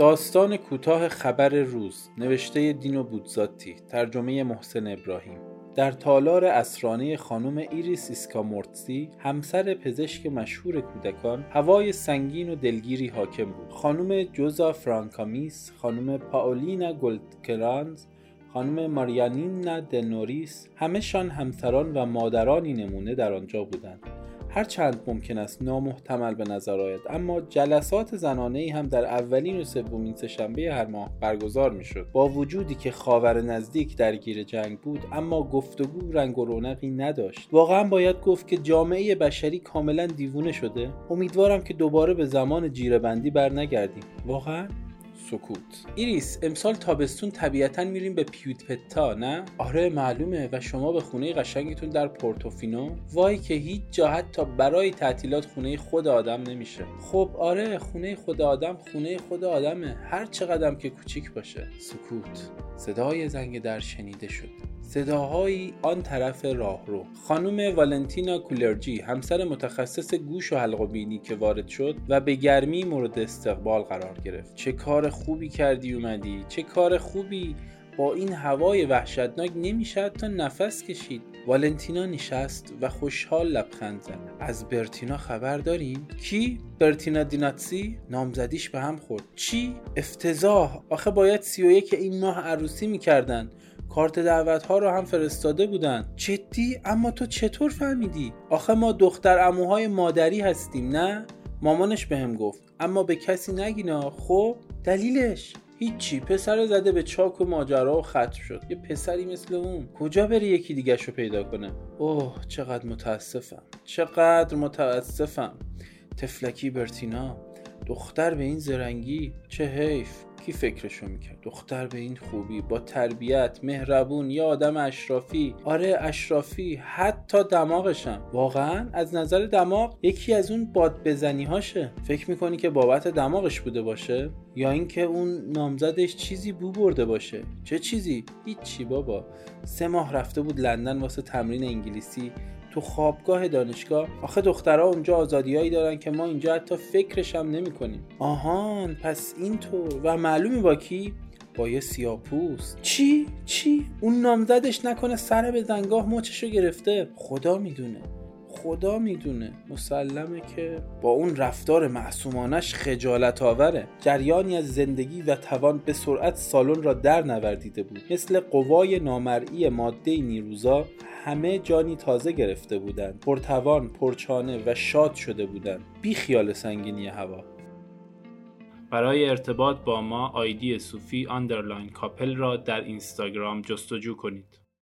داستان کوتاه خبر روز نوشته دینو بودزاتی ترجمه محسن ابراهیم. در تالار عصرانه خانم ایریس ایسکامورتسی همسر پزشک مشهور کودکان هوای سنگین و دلگیری حاکم بود. خانم جوزا فرانکامیس خانم پاولینا گلدکرانز خانم ماریانینا دنوریس همهشان همسران و مادرانی نمونه در آنجا بودند. هر چند ممکن است نامحتمل به نظر آید. اما جلسات زنانه ای هم در اولین و سومین سهشنبه هر ماه برگزار می‌شد. با وجودی که خاور نزدیک درگیر جنگ بود اما گفتگو رنگ و رونقی نداشت. واقعا باید گفت که جامعه بشری کاملا دیوونه شده. امیدوارم که دوباره به زمان جیره بندی برنگردیم. واقعا؟ سکوت. ایریس امسال تابستون طبیعتا میریم به پیوتپتا نه؟ آره معلومه. و شما به خونه قشنگتون در پورتوفینو؟ وای که هیچ جا حتی برای تعطیلات خونه خود آدم نمیشه. خب آره خونه خود آدم خونه خود آدمه. هر چقدر که کوچیک باشه. سکوت. صدای زنگ در شنیده شد. صداهایی آن طرف راهرو خانم والنتینا کولرجی همسر متخصص گوش و حلق و بینی که وارد شد و به گرمی مورد استقبال قرار گرفت. چه کار خوبی کردی اومدی؟ چه کار خوبی؟ با این هوای وحشتناک نمیشه تا نفس کشید. والنتینا نشست و خوشحال لبخند زد. از برتینا خبر داریم؟ کی؟ برتینا دیناتسی؟ نامزدیش به هم خورد. چی؟ افتضاح. آخه باید سی و یک این ماه عروسی می‌کردن. کارت دعوت ها رو هم فرستاده بودن. جدی؟ اما تو چطور فهمیدی؟ آخه ما دختر اموهای مادری هستیم نه؟ مامانش بهم گفت. اما به کسی نگینا. خب؟ دلیلش؟ هیچی. پسر زده به چاک و ماجرا و خط شد. یه پسری مثل اون. کجا بره یکی دیگه رو پیدا کنه؟ اوه چقدر متاسفم. چقدر متاسفم. تفلکی برتینا. دختر به این زرنگی. چه حیف. کی فکرشو می‌کرد؟ دختر به این خوبی با تربیت مهربون یا آدم اشرافی. آره اشرافی. حتی دماغشم. واقعا از نظر دماغ یکی از اون باد بزنی هاشه فکر می‌کنی که بابت دماغش بوده باشه؟ یا اینکه اون نامزدش چیزی بو برده باشه؟ چه چیزی؟ هیچی بابا. سه ماه رفته بود لندن واسه تمرین انگلیسی. تو خوابگاه دانشگاه. آخه دخترها اونجا آزادیایی دارن که ما اینجا حتی فکرش هم نمی کنیم. آهان پس اینطور و معلومی با کی؟ با یه سیاپوست چی؟ چی؟ اون نامزدش نکنه سر به زنگاه مچشو گرفته. خدا می‌دونه. خدا می‌دونه. مسلمه که با اون رفتار معصومانش خجالت آوره. جریانی از زندگی و توان به سرعت سالن را در نوردیده بود. مثل قوای نامرئی ماده نیروزا همه جانی تازه گرفته بودند. پرتوان پرچانه و شاد شده بودند. بی خیال سنگینی هوا. برای ارتباط با ما آیدی صوفی underline کاپل را در اینستاگرام جستجو کنید.